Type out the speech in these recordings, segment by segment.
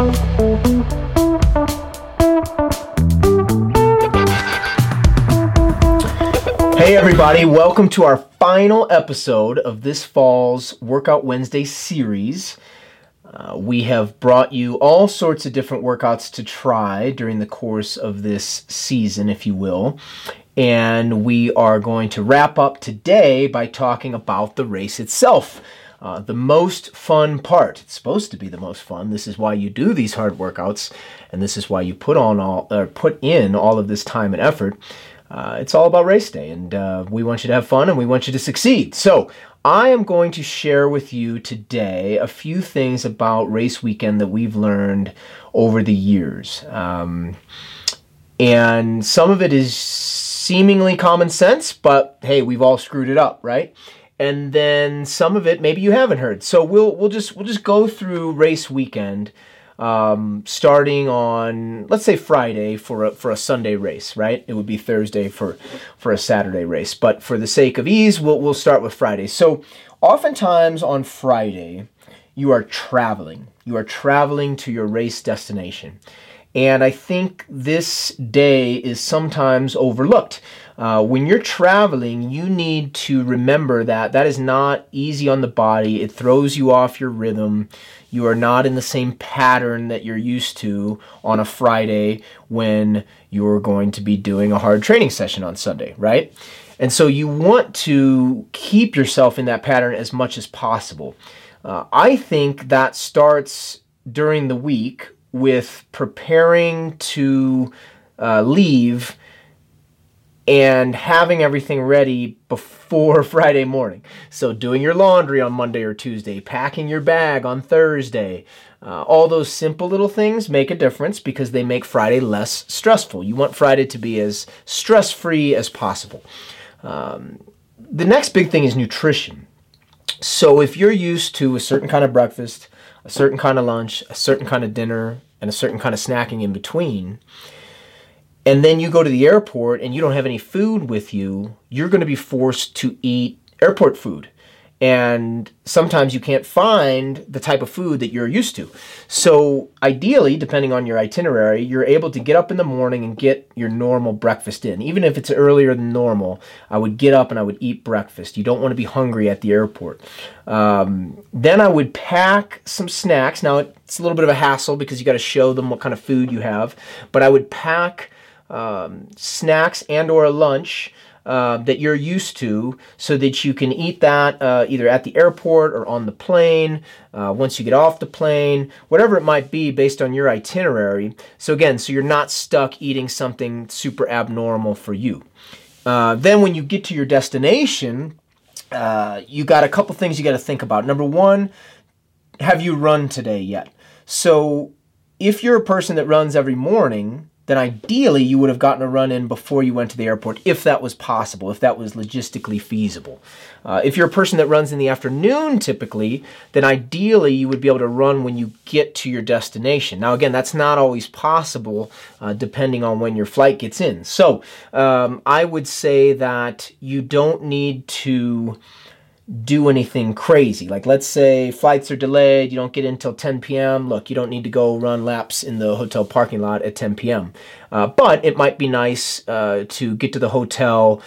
Hey, everybody, welcome to our final episode of this fall's Workout Wednesday series. Uh, we have brought you all sorts of different workouts to try during the course of this season, if you will. And we are going to wrap up today by talking about the race itself. Uh, the most fun part. It's supposed to be the most fun. This is why you do these hard workouts, and this is why you put on all or put in all of this time and effort. Uh, it's all about race day, and uh, we want you to have fun and we want you to succeed. So, I am going to share with you today a few things about race weekend that we've learned over the years. Um, and some of it is seemingly common sense, but hey, we've all screwed it up, right? And then some of it maybe you haven't heard. So we'll we'll just we'll just go through race weekend um, starting on let's say Friday for a, for a Sunday race, right? It would be Thursday for for a Saturday race, but for the sake of ease, we'll we'll start with Friday. So, oftentimes on Friday, you are traveling. You are traveling to your race destination. And I think this day is sometimes overlooked. Uh, when you're traveling, you need to remember that that is not easy on the body. It throws you off your rhythm. You are not in the same pattern that you're used to on a Friday when you're going to be doing a hard training session on Sunday, right? And so you want to keep yourself in that pattern as much as possible. Uh, I think that starts during the week with preparing to uh, leave and having everything ready before Friday morning. So, doing your laundry on Monday or Tuesday, packing your bag on Thursday, uh, all those simple little things make a difference because they make Friday less stressful. You want Friday to be as stress free as possible. Um, the next big thing is nutrition. So, if you're used to a certain kind of breakfast, a certain kind of lunch, a certain kind of dinner, and a certain kind of snacking in between, and then you go to the airport and you don't have any food with you, you're going to be forced to eat airport food. And sometimes you can't find the type of food that you're used to. So, ideally, depending on your itinerary, you're able to get up in the morning and get your normal breakfast in. Even if it's earlier than normal, I would get up and I would eat breakfast. You don't want to be hungry at the airport. Um, then I would pack some snacks. Now, it's a little bit of a hassle because you got to show them what kind of food you have, but I would pack um, snacks and or a lunch uh, that you're used to so that you can eat that uh, either at the airport or on the plane uh, once you get off the plane whatever it might be based on your itinerary. So again so you're not stuck eating something super abnormal for you. Uh, then when you get to your destination uh, you got a couple things you got to think about. Number one have you run today yet? So if you're a person that runs every morning then ideally you would have gotten a run in before you went to the airport if that was possible, if that was logistically feasible. Uh, if you're a person that runs in the afternoon typically, then ideally you would be able to run when you get to your destination. Now, again, that's not always possible uh, depending on when your flight gets in. So um, I would say that you don't need to do anything crazy. Like, let's say flights are delayed, you don't get in until 10 p.m. Look, you don't need to go run laps in the hotel parking lot at 10 p.m. Uh, but it might be nice uh, to get to the hotel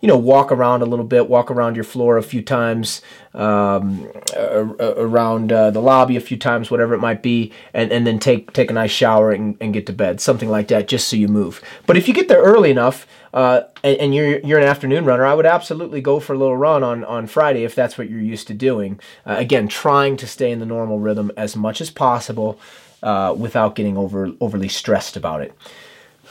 you know, walk around a little bit, walk around your floor a few times, um, around uh, the lobby a few times, whatever it might be, and, and then take take a nice shower and, and get to bed, something like that, just so you move. But if you get there early enough, uh, and, and, you're you're an afternoon runner, I would absolutely go for a little run on on Friday if that's what you're used to doing. Uh, again, trying to stay in the normal rhythm as much as possible uh, without getting over overly stressed about it.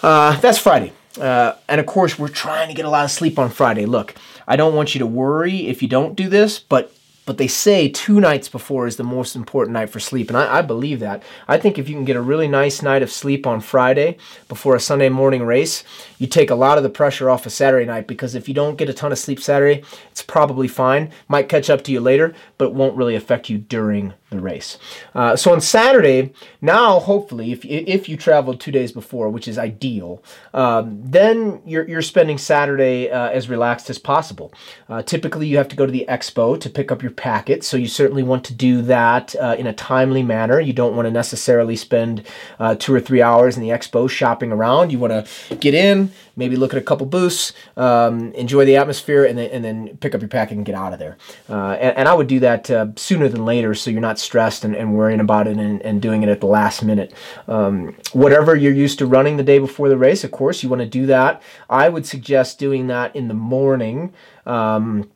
Uh, that's Friday. Uh, and of course, we're trying to get a lot of sleep on Friday. Look, I don't want you to worry if you don't do this, but but they say two nights before is the most important night for sleep, and I, I, believe that. I think if you can get a really nice night of sleep on Friday before a Sunday morning race, you take a lot of the pressure off of Saturday night because if you don't get a ton of sleep Saturday, it's probably fine. Might catch up to you later, but won't really affect you during the race. Uh, so on Saturday, now hopefully, if if you traveled two days before, which is ideal, um, then you're you're spending Saturday uh, as relaxed as possible. Uh, typically, you have to go to the expo to pick up your packet. So you certainly want to do that uh, in a timely manner. You don't want to necessarily spend uh, two or three hours in the expo shopping around. You want to get in, maybe look at a couple booths, um, enjoy the atmosphere, and then, and then pick up your packet and get out of there. Uh, and, and, I would do that uh, sooner than later so you're not stressed and, and worrying about it and, and, doing it at the last minute. Um, whatever you're used to running the day before the race, of course, you want to do that. I would suggest doing that in the morning. Um,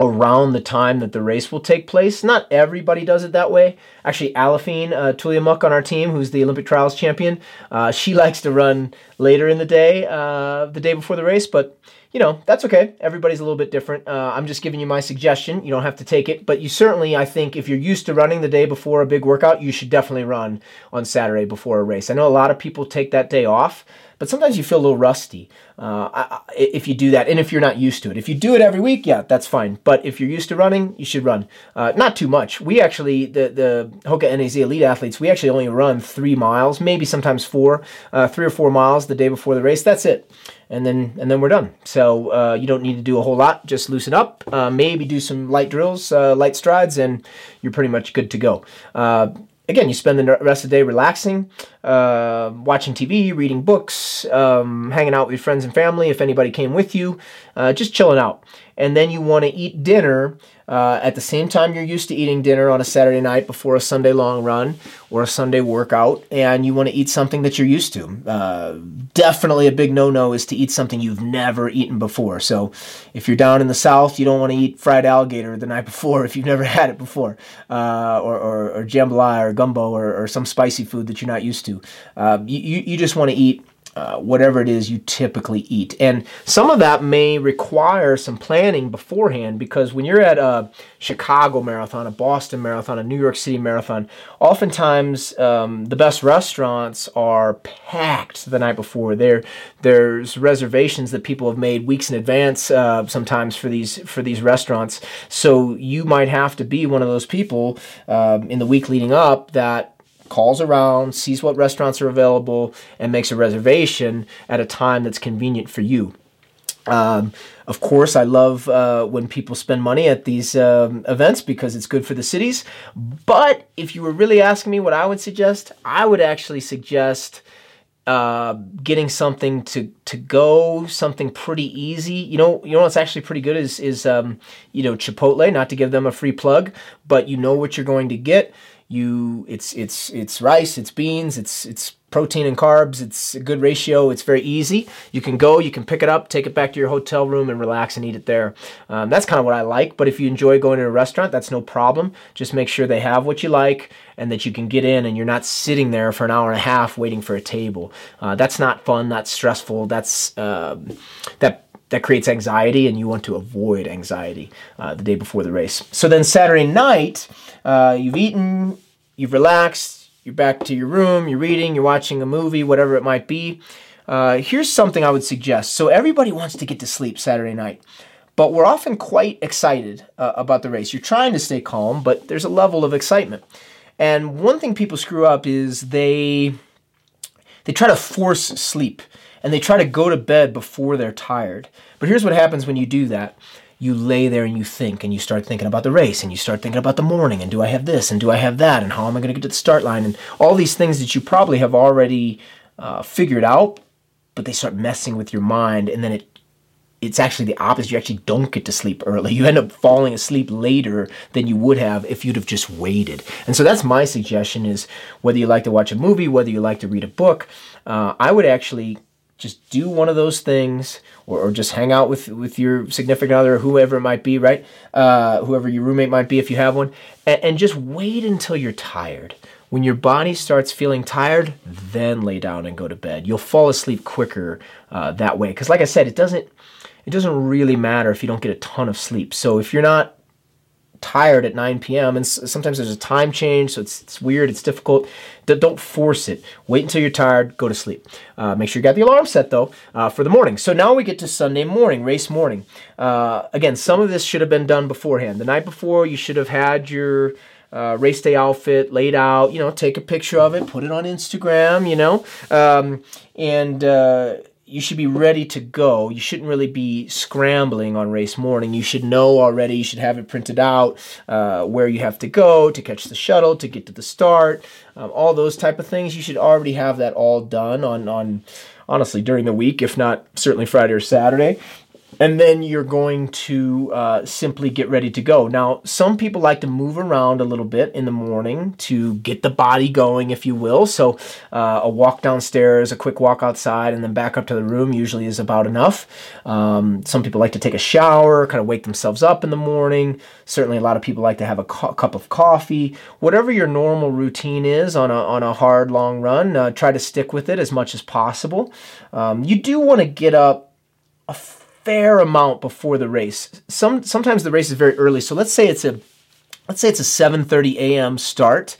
around the time that the race will take place. Not everybody does it that way. Actually, Aliphine uh, Tuliamuk on our team, who's the Olympic trials champion, uh, she likes to run later in the day, uh, the day before the race, but you know, that's okay. Everybody's a little bit different. Uh, I'm just giving you my suggestion. You don't have to take it, but you certainly, I think, if you're used to running the day before a big workout, you should definitely run on Saturday before a race. I know a lot of people take that day off but sometimes you feel a little rusty uh, if you do that, and if you're not used to it. If you do it every week, yeah, that's fine. But if you're used to running, you should run. Uh, not too much. We actually, the the Hoka NAZ elite athletes, we actually only run three miles, maybe sometimes four, uh, three or four miles the day before the race. That's it and then and then we're done. So uh, you don't need to do a whole lot. Just loosen up, uh, maybe do some light drills, uh, light strides, and you're pretty much good to go. Uh, again, you spend the rest of the day relaxing, uh, watching TV, reading books, um, hanging out with your friends and family if anybody came with you, uh, just chilling out. And then you want to eat dinner uh, at the same time you're used to eating dinner on a Saturday night before a Sunday long run or a Sunday workout, and you want to eat something that you're used to. Uh, definitely a big no no is to eat something you've never eaten before. So if you're down in the South, you don't want to eat fried alligator the night before if you've never had it before, uh, or, or, or jambalaya or gumbo or, or, some spicy food that you're not used to. Uh, you, you just want to eat uh, whatever it is you typically eat. And some of that may require some planning beforehand because when you're at a Chicago marathon, a Boston marathon, a New York City marathon, oftentimes um, the best restaurants are packed the night before. There, there's reservations that people have made weeks in advance uh, sometimes for these for these restaurants. So you might have to be one of those people um, in the week leading up that calls around, sees what restaurants are available, and makes a reservation at a time that's convenient for you. Um, of course, I love uh, when people spend money at these um, events because it's good for the cities. But if you were really asking me what I would suggest, I would actually suggest uh, getting something to to go, something pretty easy. You know, you know what's actually pretty good is is um, you know Chipotle. Not to give them a free plug, but you know what you're going to get you it's it's it's rice it's beans it's it's protein and carbs it's a good ratio it's very easy. You can go you can pick it up take it back to your hotel room and relax and eat it there. Um, that's kind of what i like but if you enjoy going to a restaurant that's no problem. Just make sure they have what you like and that you can get in and you're not sitting there for an hour and a half waiting for a table. Uh, that's not fun that's stressful that's uh, that that creates anxiety and you want to avoid anxiety uh, the day before the race. So then Saturday night, uh, you've eaten, you've relaxed, you're back to your room, you're reading, you're watching a movie, whatever it might be. Uh, here's something I would suggest. So everybody wants to get to sleep Saturday night, but we're often quite excited uh, about the race. You're trying to stay calm, but there's a level of excitement. And one thing people screw up is they they try to force sleep and they try to go to bed before they're tired. But here's what happens when you do that you lay there and you think and you start thinking about the race and you start thinking about the morning and do I have this and do I have that and how am I going to get to the start line and all these things that you probably have already uh, figured out, but they start messing with your mind and then it it's actually the opposite. You actually don't get to sleep early. You end up falling asleep later than you would have if you'd have just waited. And so that's my suggestion: is whether you like to watch a movie, whether you like to read a book, uh, I would actually just do one of those things or, or, just hang out with, with your significant other or whoever it might be, right? Uh, whoever your roommate might be if you have one, and, and, just wait until you're tired. When your body starts feeling tired, then lay down and go to bed. You'll fall asleep quicker uh, that way. Because, like I said, it doesn't it doesn't really matter if you don't get a ton of sleep. So if you're not tired at 9 p.m. and sometimes there's a time change, so it's, it's weird, it's difficult. Don't force it. Wait until you're tired, go to sleep. Uh, make sure you got the alarm set though uh, for the morning. So now we get to Sunday morning, race morning. Uh, again, some of this should have been done beforehand. The night before, you should have had your uh, race day outfit laid out. You know, take a picture of it, put it on Instagram. You know, um, and uh, you should be ready to go. You shouldn't really be scrambling on race morning. You should know already. You should have it printed out uh, where you have to go to catch the shuttle to get to the start. Um, all those type of things. You should already have that all done on on honestly during the week, if not certainly Friday or Saturday and then you're going to uh, simply get ready to go. Now, some people like to move around a little bit in the morning to get the body going, if you will. So, uh, a walk downstairs, a quick walk outside, and then back up to the room usually is about enough. Um, some people like to take a shower, kind of wake themselves up in the morning. Certainly, a lot of people like to have a cup of coffee. Whatever your normal routine is on a, on a hard, long run, uh, try to stick with it as much as possible. Um, you do want to get up a fair amount before the race. Some sometimes the race is very early. So let's say it's a let's say it's a 7:30 a.m. start.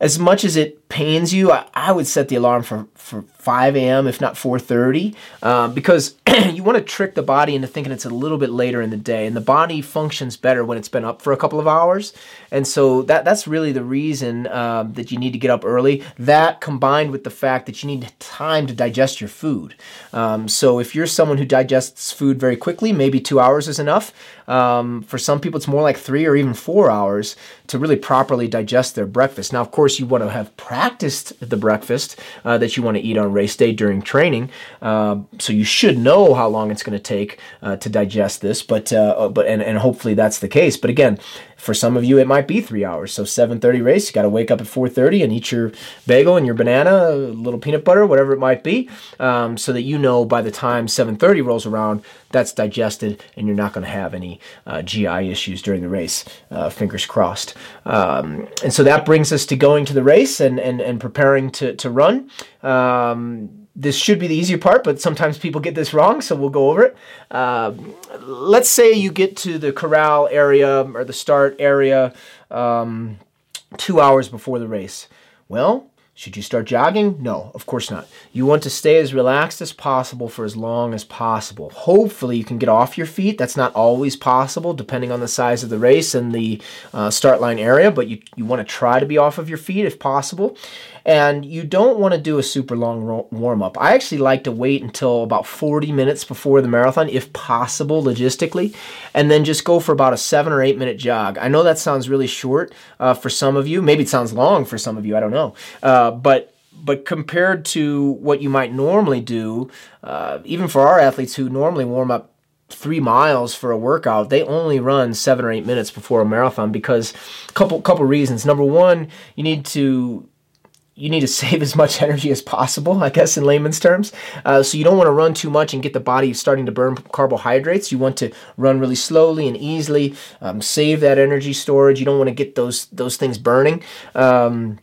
As much as it pains you, I, I would set the alarm for, for 5 a.m. if not 4:30, uh, because you want to trick the body into thinking it's a little bit later in the day, and the body functions better when it's been up for a couple of hours. And so that that's really the reason um, that you need to get up early. That combined with the fact that you need time to digest your food. Um, so if you're someone who digests food very quickly, maybe two hours is enough. Um, for some people, it's more like three or even four hours to really properly digest their breakfast. Now, of course, you want to have practiced the breakfast uh, that you want to eat on race day during training, uh, so you should know how long it's going to take uh, to digest this. But uh, but and, and hopefully that's the case. But again, for some of you, it might be three hours. So 7:30 race, you got to wake up at 4:30 and eat your bagel and your banana, a little peanut butter, whatever it might be, um, so that you know by the time 7:30 rolls around, that's digested and you're not going to have any uh, GI issues during the race. Uh, fingers crossed. Um, and so that brings us to going to the race and and, and preparing to to run. Um, this should be the easier part, but sometimes people get this wrong, so we'll go over it. Uh, let's say you get to the corral area or the start area um, two hours before the race. Well, should you start jogging? No, of course not. You want to stay as relaxed as possible for as long as possible. Hopefully, you can get off your feet. That's not always possible, depending on the size of the race and the uh, start line area, but you, you want to try to be off of your feet if possible and you don't want to do a super long warm up. I actually like to wait until about 40 minutes before the marathon, if possible, logistically, and then just go for about a seven or eight minute jog. I know that sounds really short uh, for some of you. Maybe it sounds long for some of you. I don't know. Uh, but but compared to what you might normally do, uh, even for our athletes who normally warm up three miles for a workout, they only run seven or eight minutes before a marathon because a couple couple reasons. Number one, you need to you need to save as much energy as possible, I guess, in layman's terms. Uh, so you don't want to run too much and get the body starting to burn carbohydrates. You want to run really slowly and easily, um, save that energy storage. You don't want to get those those things burning. Um,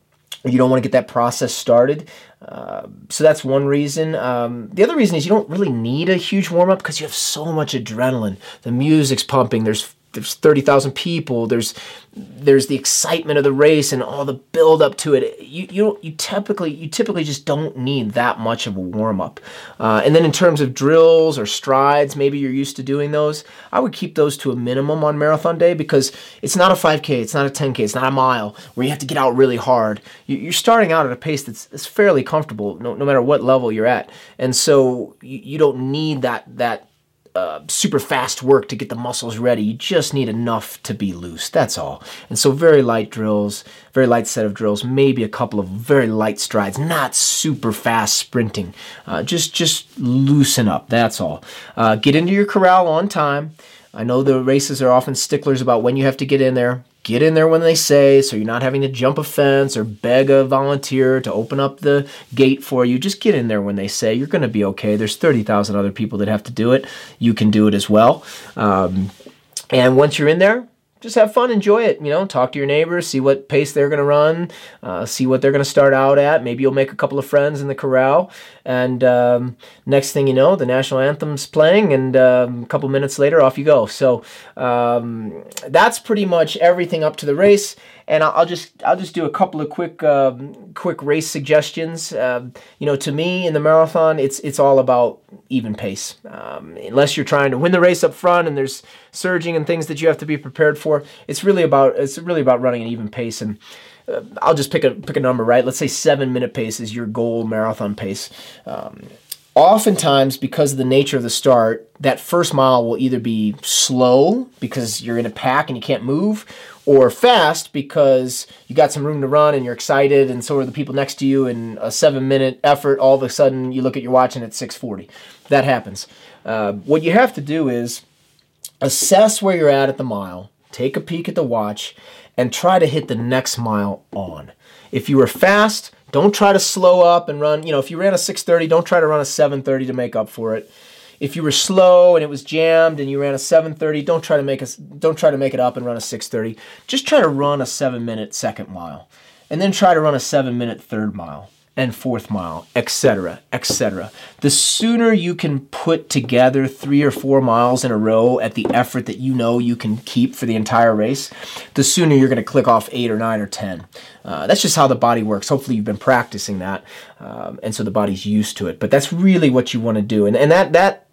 you don't want to get that process started. Uh, so that's one reason. Um, the other reason is you don't really need a huge warm up because you have so much adrenaline. The music's pumping. There's there's 30,000 people. There's there's the excitement of the race and all the build up to it. You you you typically you typically just don't need that much of a warm up. Uh, and then in terms of drills or strides, maybe you're used to doing those. I would keep those to a minimum on marathon day because it's not a 5K, it's not a 10K, it's not a mile where you have to get out really hard. You're starting out at a pace that's, that's fairly comfortable, no, no matter what level you're at, and so you, you don't need that that uh, super fast work to get the muscles ready. You just need enough to be loose. That's all. And so, very light drills, very light set of drills, maybe a couple of very light strides, not super fast sprinting. Uh, just, just loosen up. That's all. Uh, get into your corral on time. I know the races are often sticklers about when you have to get in there get in there when they say so you're not having to jump a fence or beg a volunteer to open up the gate for you just get in there when they say you're going to be okay there's 30000 other people that have to do it you can do it as well um, and once you're in there just have fun, enjoy it. You know, talk to your neighbors, see what pace they're going to run, uh, see what they're going to start out at. Maybe you'll make a couple of friends in the corral. And um, next thing you know, the national anthem's playing, and um, a couple minutes later, off you go. So um, that's pretty much everything up to the race and I'll, just I'll just do a couple of quick um, quick race suggestions. Um, you know, to me in the marathon, it's it's all about even pace. Unless you're trying to win the race up front and there's surging and things that you have to be prepared for, it's really about it's really about running an even pace and. I'll just pick a pick a number, right? Let's say seven minute pace is your goal marathon pace. Um, oftentimes because of the nature of the start that first mile will either be slow because you're in a pack and you can't move or fast because you got some room to run and you're excited and so are the people next to you and a seven minute effort all of a sudden you look at your watch and it's 640 that happens uh, what you have to do is assess where you're at at the mile take a peek at the watch and try to hit the next mile on if you were fast don't try to slow up and run. You know, if you ran a 630, don't try to run a 730 to make up for it. If you were slow and it was jammed and you ran a 730, don't try to make a, don't try to make it up and run a 630. Just try to run a 7-minute second mile. And then try to run a 7-minute third mile and fourth mile, etc., etc. The sooner you can put together three or four miles in a row at the effort that you know you can keep for the entire race, the sooner you're going to click off eight or nine or ten. Uh, that's just how the body works. Hopefully, you've been practicing that, um, and so the body's used to it. But that's really what you want to do, and and that that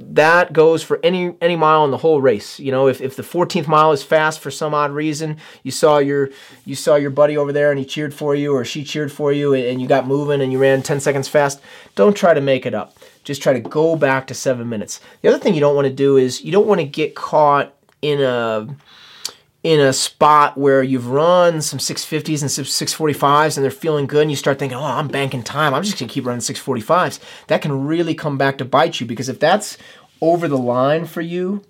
that goes for any any mile in the whole race. You know, if, if the 14th mile is fast for some odd reason, you saw your you saw your buddy over there and he cheered for you or she cheered for you and you got moving and you ran 10 seconds fast, don't try to make it up. Just try to go back to 7 minutes. The other thing you don't want to do is you don't want to get caught in a in a spot where you've run some 650s and 645s and they're feeling good and you start thinking, oh, I'm banking time. I'm just going to keep running 645s. That can really come back to bite you because if that's over the line for you,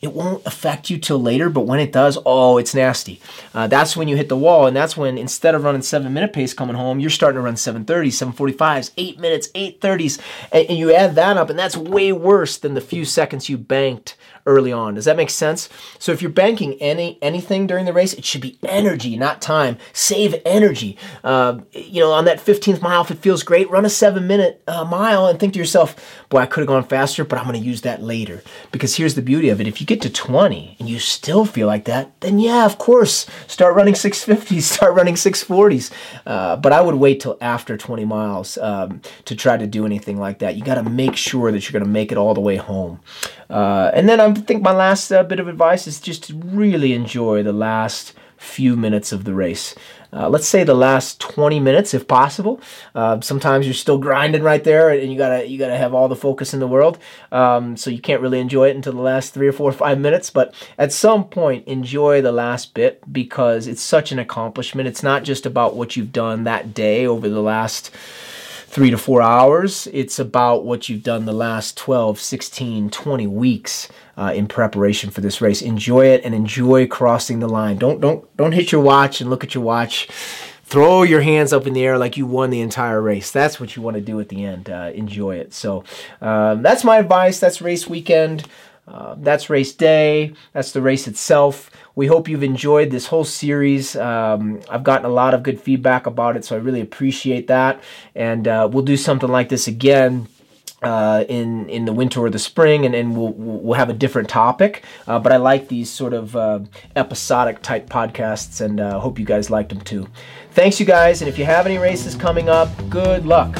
it won't affect you till later, but when it does, oh, it's nasty. Uh, that's when you hit the wall, and that's when instead of running seven minute pace coming home, you're starting to run 730s, 745s, eight minutes, 830s, and, and you add that up, and that's way worse than the few seconds you banked early on. Does that make sense? So if you're banking any anything during the race, it should be energy, not time. Save energy. Uh, you know, on that 15th mile, if it feels great, run a seven minute uh, mile and think to yourself, boy, I could have gone faster, but I'm going to use that later. Because here's the beauty of it: if you get to 20 and you still feel like that, then yeah, of course, start running 650s, start running 640s. Uh, but I would wait till after 20 miles um, to try to do anything like that. You got to make sure that you're going to make it all the way home. Uh, and then I think my last uh, bit of advice is just to really enjoy the last few minutes of the race. Uh, let's say the last 20 minutes if possible uh, sometimes you're still grinding right there and you gotta you gotta have all the focus in the world um, so you can't really enjoy it until the last three or four or five minutes but at some point enjoy the last bit because it's such an accomplishment it's not just about what you've done that day over the last three to four hours. It's about what you've done the last 12, 16, 20 weeks uh, in preparation for this race. Enjoy it and enjoy crossing the line. Don't don't don't hit your watch and look at your watch. Throw your hands up in the air like you won the entire race. That's what you want to do at the end. Uh, enjoy it. So um, that's my advice. That's race weekend. Uh, that's race day. That's the race itself. We hope you've enjoyed this whole series. Um, I've gotten a lot of good feedback about it, so I really appreciate that. And uh, we'll do something like this again. Uh, in in the winter or the spring, and, we'll we'll have a different topic. Uh, but I like these sort of uh, episodic type podcasts, and uh, hope you guys liked them too. Thanks, you guys, and if you have any races coming up, good luck.